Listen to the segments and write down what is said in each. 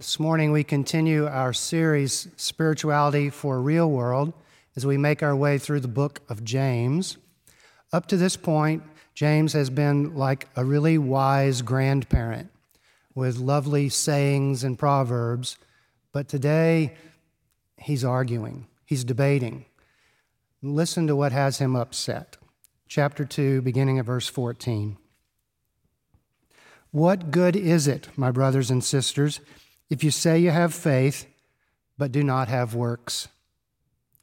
This morning we continue our series, Spirituality for Real World, as we make our way through the book of James. Up to this point, James has been like a really wise grandparent with lovely sayings and proverbs, but today he's arguing, he's debating. Listen to what has him upset. Chapter 2, beginning at verse 14. What good is it, my brothers and sisters? If you say you have faith, but do not have works,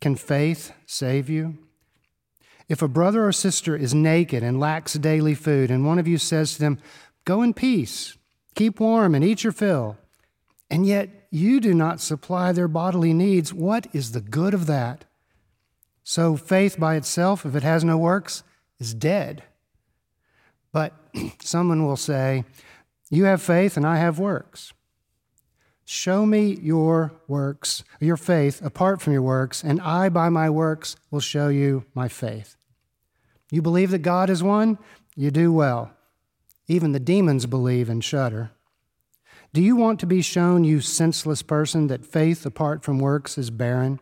can faith save you? If a brother or sister is naked and lacks daily food, and one of you says to them, Go in peace, keep warm, and eat your fill, and yet you do not supply their bodily needs, what is the good of that? So faith by itself, if it has no works, is dead. But someone will say, You have faith, and I have works. Show me your works, your faith apart from your works, and I by my works will show you my faith. You believe that God is one? You do well. Even the demons believe and shudder. Do you want to be shown, you senseless person, that faith apart from works is barren?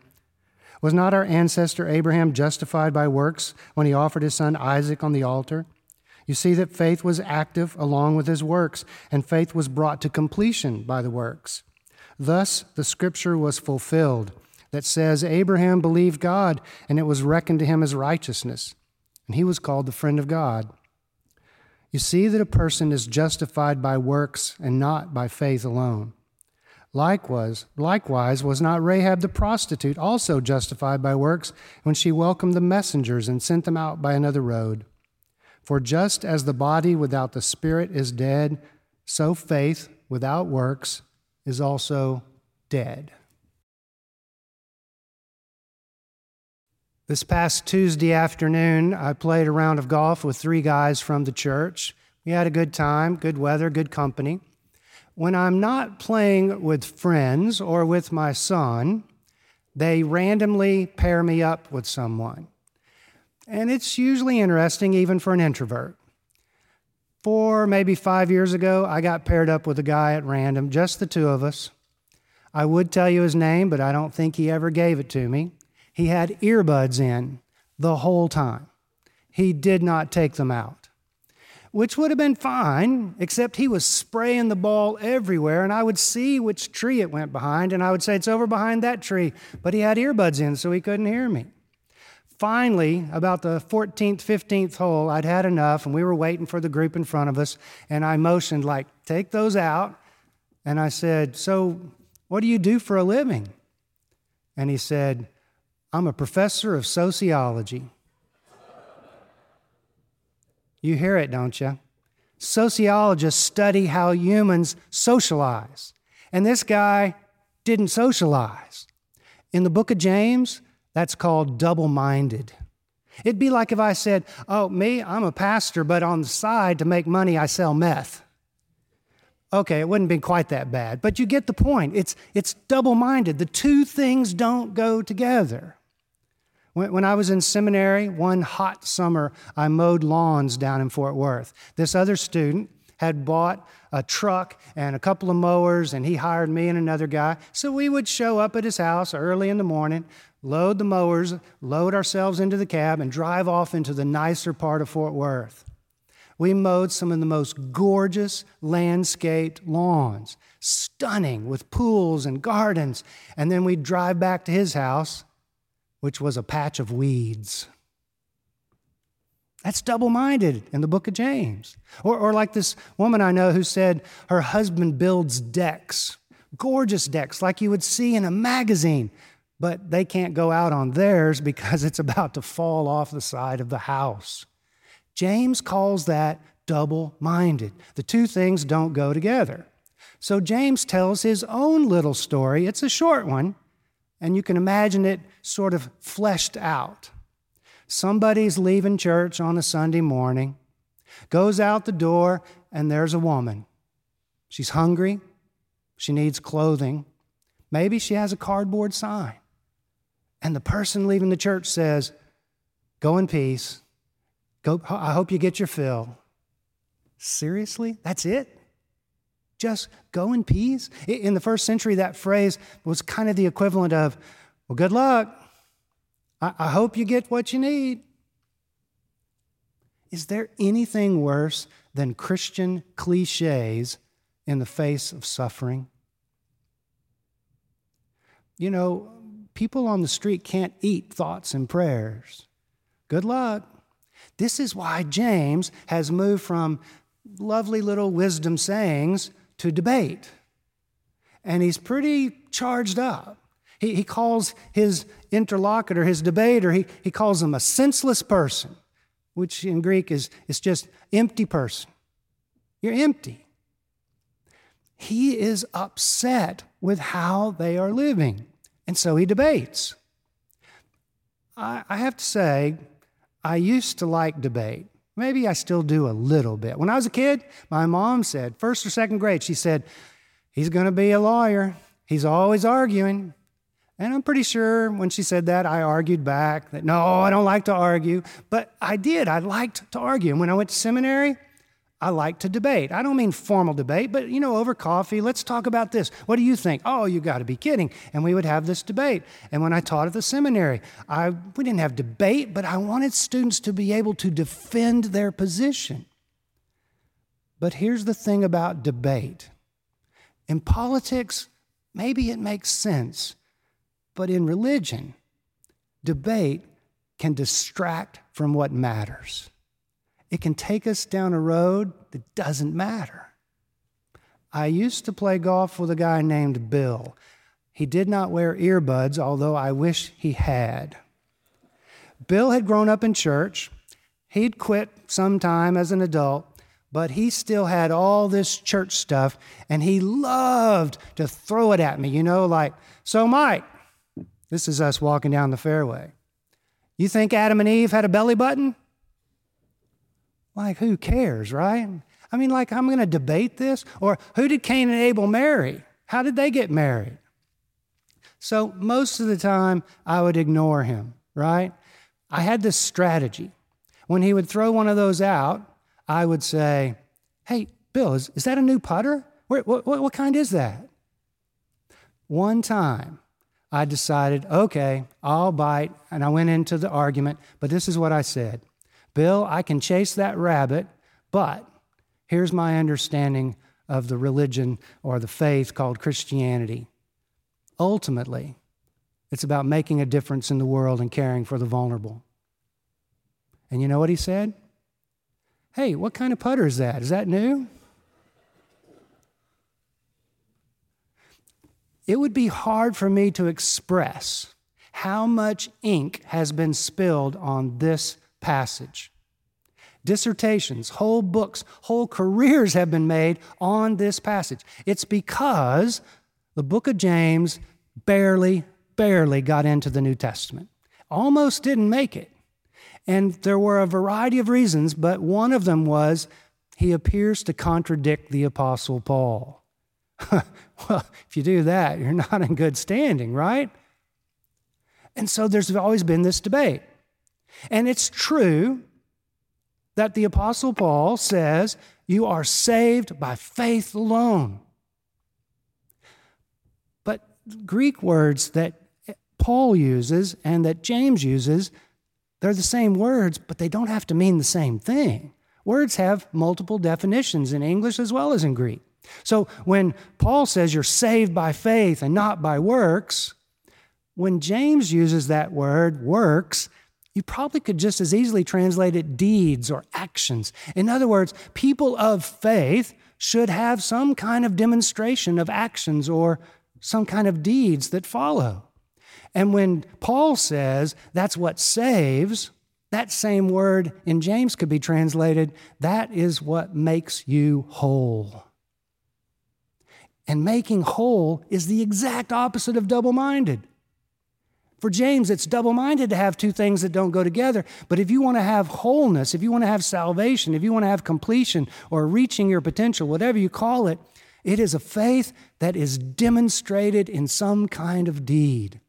Was not our ancestor Abraham justified by works when he offered his son Isaac on the altar? You see that faith was active along with his works, and faith was brought to completion by the works. Thus, the scripture was fulfilled that says, Abraham believed God, and it was reckoned to him as righteousness, and he was called the friend of God. You see that a person is justified by works and not by faith alone. Likewise, likewise was not Rahab the prostitute also justified by works when she welcomed the messengers and sent them out by another road? For just as the body without the spirit is dead, so faith without works is also dead. This past Tuesday afternoon, I played a round of golf with three guys from the church. We had a good time, good weather, good company. When I'm not playing with friends or with my son, they randomly pair me up with someone. And it's usually interesting, even for an introvert four, maybe five years ago, I got paired up with a guy at random, just the two of us. I would tell you his name, but I don't think he ever gave it to me. He had earbuds in the whole time. He did not take them out, which would have been fine, except he was spraying the ball everywhere, and I would see which tree it went behind, and I would say, It's over behind that tree. But he had earbuds in, so he couldn't hear me. Finally, about the 14th, 15th hole, I'd had enough, and we were waiting for the group in front of us, and I motioned, like, take those out. And I said, So, what do you do for a living? And he said, I'm a professor of sociology. You hear it, don't you? Sociologists study how humans socialize. And this guy didn't socialize. In the book of James, that's called double minded. It'd be like if I said, Oh, me, I'm a pastor, but on the side to make money, I sell meth. Okay, it wouldn't be quite that bad, but you get the point. It's, it's double minded. The two things don't go together. When, when I was in seminary, one hot summer, I mowed lawns down in Fort Worth. This other student had bought a truck and a couple of mowers, and he hired me and another guy. So we would show up at his house early in the morning, load the mowers, load ourselves into the cab, and drive off into the nicer part of Fort Worth. We mowed some of the most gorgeous landscaped lawns, stunning with pools and gardens. And then we'd drive back to his house, which was a patch of weeds. That's double minded in the book of James. Or, or like this woman I know who said her husband builds decks, gorgeous decks, like you would see in a magazine but they can't go out on theirs because it's about to fall off the side of the house. James calls that double minded. The two things don't go together. So James tells his own little story. It's a short one, and you can imagine it sort of fleshed out. Somebody's leaving church on a Sunday morning, goes out the door, and there's a woman. She's hungry, she needs clothing, maybe she has a cardboard sign. And the person leaving the church says, Go in peace. Go, I hope you get your fill. Seriously? That's it? Just go in peace. In the first century, that phrase was kind of the equivalent of, well, good luck. I, I hope you get what you need. Is there anything worse than Christian cliches in the face of suffering? You know, people on the street can't eat thoughts and prayers. Good luck. This is why James has moved from lovely little wisdom sayings to debate. And he's pretty charged up. He, he calls his interlocutor, his debater, he, he calls him a senseless person, which in Greek is, is just empty person. You're empty. He is upset with how they are living. And so he debates. I, I have to say, I used to like debate. Maybe I still do a little bit. When I was a kid, my mom said, first or second grade, she said, He's going to be a lawyer. He's always arguing. And I'm pretty sure when she said that, I argued back that no, I don't like to argue. But I did. I liked to argue. And when I went to seminary, I like to debate. I don't mean formal debate, but you know, over coffee, let's talk about this. What do you think? Oh, you got to be kidding. And we would have this debate. And when I taught at the seminary, I, we didn't have debate, but I wanted students to be able to defend their position. But here's the thing about debate in politics, maybe it makes sense, but in religion, debate can distract from what matters it can take us down a road that doesn't matter. I used to play golf with a guy named Bill. He did not wear earbuds, although I wish he had. Bill had grown up in church. He'd quit sometime as an adult, but he still had all this church stuff, and he loved to throw it at me, you know, like, so Mike, this is us walking down the fairway. You think Adam and Eve had a belly button? Like, who cares, right? I mean, like, I'm going to debate this. Or who did Cain and Abel marry? How did they get married? So, most of the time, I would ignore him, right? I had this strategy. When he would throw one of those out, I would say, Hey, Bill, is, is that a new putter? What, what, what kind is that? One time, I decided, okay, I'll bite, and I went into the argument, but this is what I said Bill, I can chase that rabbit, but here's my understanding of the religion or the faith called Christianity. Ultimately, it's about making a difference in the world and caring for the vulnerable. And you know what he said? Hey, what kind of putter is that? Is that new? It would be hard for me to express how much ink has been spilled on this passage. Dissertations, whole books, whole careers have been made on this passage. It's because the book of James barely, barely got into the New Testament, almost didn't make it. And there were a variety of reasons, but one of them was he appears to contradict the Apostle Paul. well, if you do that, you're not in good standing, right? And so there's always been this debate. And it's true that the Apostle Paul says you are saved by faith alone. But Greek words that Paul uses and that James uses, they're the same words, but they don't have to mean the same thing. Words have multiple definitions in English as well as in Greek. So when Paul says you're saved by faith and not by works, when James uses that word, works, you probably could just as easily translate it deeds or actions. In other words, people of faith should have some kind of demonstration of actions or some kind of deeds that follow. And when Paul says that's what saves, that same word in James could be translated that is what makes you whole. And making whole is the exact opposite of double minded. For James, it's double minded to have two things that don't go together. But if you want to have wholeness, if you want to have salvation, if you want to have completion or reaching your potential, whatever you call it, it is a faith that is demonstrated in some kind of deed.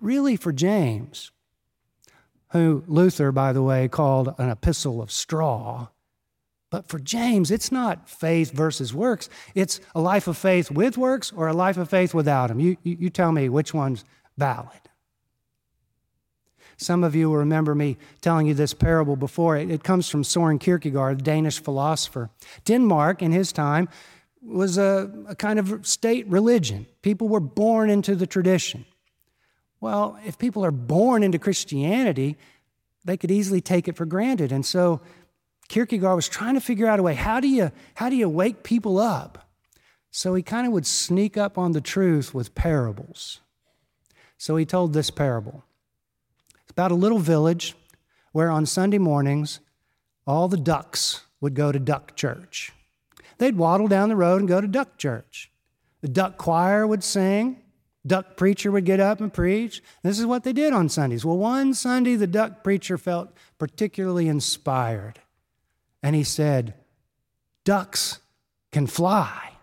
Really, for James, who Luther, by the way, called an epistle of straw, But for James, it's not faith versus works. It's a life of faith with works or a life of faith without them. You, you, you tell me which one's valid. Some of you will remember me telling you this parable before. It, it comes from Soren Kierkegaard, the Danish philosopher. Denmark, in his time, was a, a kind of state religion. People were born into the tradition. Well, if people are born into Christianity, they could easily take it for granted. And so Kierkegaard was trying to figure out a way how do you, how do you wake people up? So he kind of would sneak up on the truth with parables. So he told this parable. About a little village where on Sunday mornings, all the ducks would go to duck church. They'd waddle down the road and go to duck church. The duck choir would sing, duck preacher would get up and preach. This is what they did on Sundays. Well, one Sunday, the duck preacher felt particularly inspired. And he said, Ducks can fly.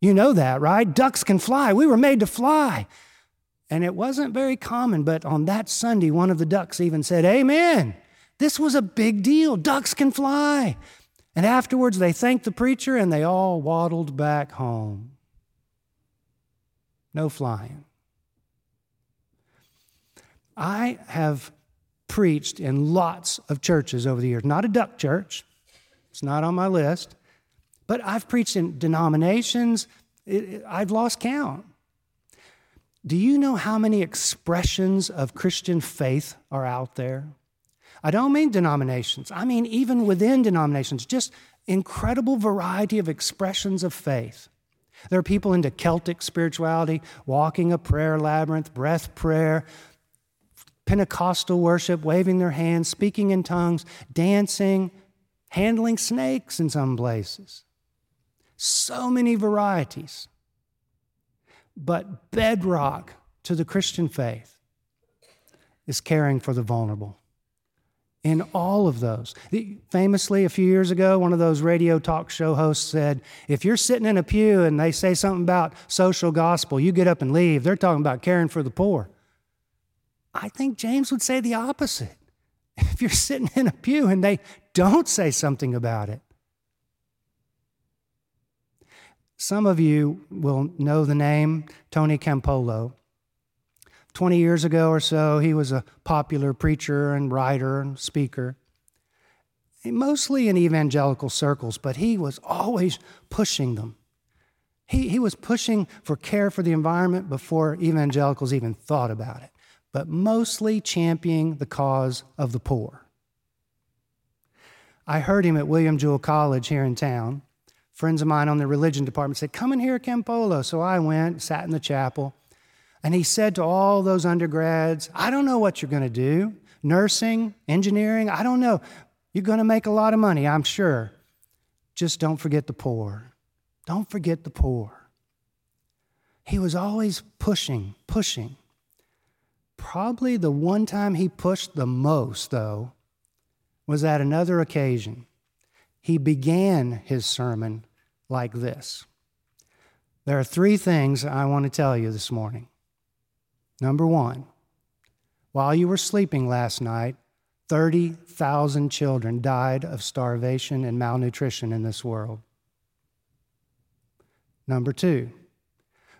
You know that, right? Ducks can fly. We were made to fly. And it wasn't very common, but on that Sunday, one of the ducks even said, Amen. This was a big deal. Ducks can fly. And afterwards, they thanked the preacher and they all waddled back home. No flying. I have preached in lots of churches over the years, not a duck church, it's not on my list. But I've preached in denominations, I've lost count. Do you know how many expressions of Christian faith are out there? I don't mean denominations, I mean even within denominations, just incredible variety of expressions of faith. There are people into Celtic spirituality, walking a prayer labyrinth, breath prayer, Pentecostal worship, waving their hands, speaking in tongues, dancing, handling snakes in some places. So many varieties. But bedrock to the Christian faith is caring for the vulnerable. In all of those. Famously, a few years ago, one of those radio talk show hosts said, If you're sitting in a pew and they say something about social gospel, you get up and leave. They're talking about caring for the poor. I think James would say the opposite. If you're sitting in a pew and they don't say something about it. Some of you will know the name Tony Campolo. 20 years ago or so, he was a popular preacher and writer and speaker, mostly in evangelical circles, but he was always pushing them. He, he was pushing for care for the environment before evangelicals even thought about it, but mostly championing the cause of the poor. I heard him at William Jewell College here in town. Friends of mine on the religion department said, Come and hear Campolo. So I went, sat in the chapel, and he said to all those undergrads, I don't know what you're going to do nursing, engineering, I don't know. You're going to make a lot of money, I'm sure. Just don't forget the poor. Don't forget the poor. He was always pushing, pushing. Probably the one time he pushed the most, though, was at another occasion. He began his sermon like this There are three things I want to tell you this morning. Number one, while you were sleeping last night, 30,000 children died of starvation and malnutrition in this world. Number two,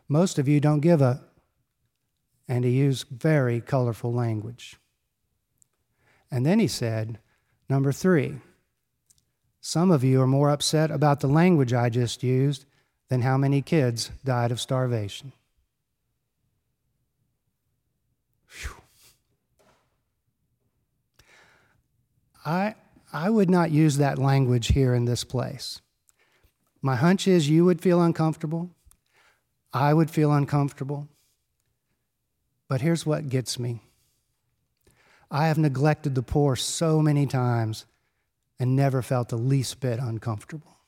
most of you don't give a, and he used very colorful language. And then he said, Number three, some of you are more upset about the language I just used than how many kids died of starvation. Whew. I, I would not use that language here in this place. My hunch is you would feel uncomfortable. I would feel uncomfortable. But here's what gets me I have neglected the poor so many times and never felt the least bit uncomfortable.